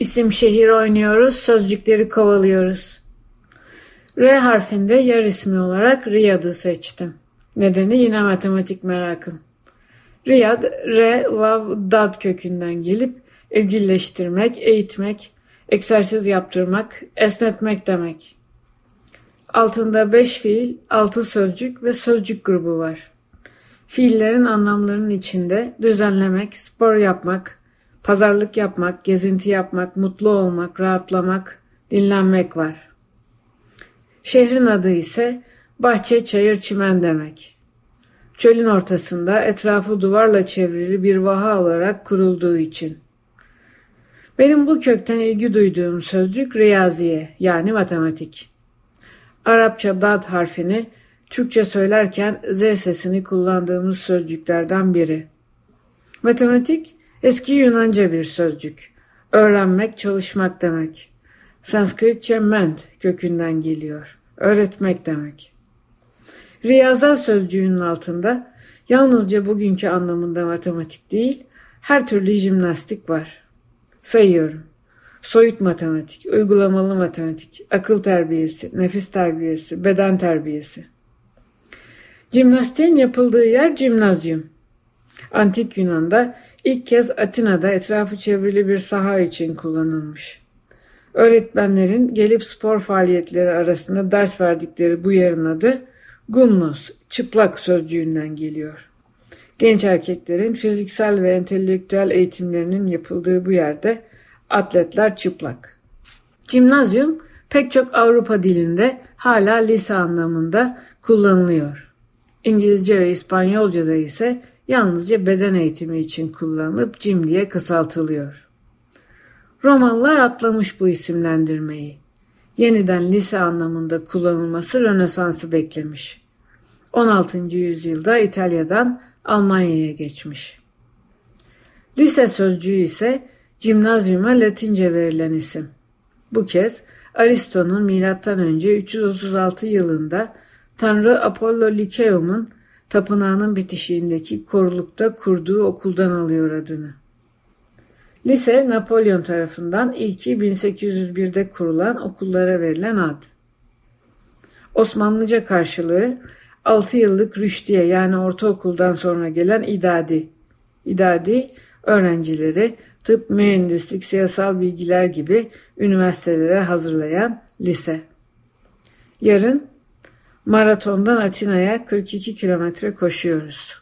İsim şehir oynuyoruz, sözcükleri kovalıyoruz. R harfinde yer ismi olarak Riyad'ı seçtim. Nedeni yine matematik merakım. Riyad, R, Vav, Dad kökünden gelip evcilleştirmek, eğitmek, egzersiz yaptırmak, esnetmek demek. Altında beş fiil, altı sözcük ve sözcük grubu var. Fiillerin anlamlarının içinde düzenlemek, spor yapmak, pazarlık yapmak, gezinti yapmak, mutlu olmak, rahatlamak, dinlenmek var. Şehrin adı ise bahçe, çayır, çimen demek. Çölün ortasında etrafı duvarla çevrili bir vaha olarak kurulduğu için. Benim bu kökten ilgi duyduğum sözcük riyaziye yani matematik. Arapça dad harfini Türkçe söylerken z sesini kullandığımız sözcüklerden biri. Matematik eski Yunanca bir sözcük. Öğrenmek, çalışmak demek. Sanskritçe ment kökünden geliyor. Öğretmek demek. Riyaza sözcüğünün altında yalnızca bugünkü anlamında matematik değil, her türlü jimnastik var. Sayıyorum. Soyut matematik, uygulamalı matematik, akıl terbiyesi, nefis terbiyesi, beden terbiyesi. Jimnastiğin yapıldığı yer cimnazyum. Antik Yunan'da ilk kez Atina'da etrafı çevrili bir saha için kullanılmış. Öğretmenlerin gelip spor faaliyetleri arasında ders verdikleri bu yerin adı gumnos, çıplak sözcüğünden geliyor. Genç erkeklerin fiziksel ve entelektüel eğitimlerinin yapıldığı bu yerde atletler çıplak. Cimnazyum pek çok Avrupa dilinde hala lise anlamında kullanılıyor. İngilizce ve İspanyolca'da ise yalnızca beden eğitimi için kullanılıp cim diye kısaltılıyor. Romalılar atlamış bu isimlendirmeyi. Yeniden lise anlamında kullanılması Rönesans'ı beklemiş. 16. yüzyılda İtalya'dan Almanya'ya geçmiş. Lise sözcüğü ise cimnazyuma Latince verilen isim. Bu kez Aristo'nun M.Ö. 336 yılında Tanrı Apollo Likeum'un tapınağının bitişiğindeki korulukta kurduğu okuldan alıyor adını. Lise Napolyon tarafından ilki 1801'de kurulan okullara verilen ad. Osmanlıca karşılığı 6 yıllık rüştiye yani ortaokuldan sonra gelen idadi. İdadi öğrencileri tıp, mühendislik, siyasal bilgiler gibi üniversitelere hazırlayan lise. Yarın maratondan Atina'ya 42 kilometre koşuyoruz.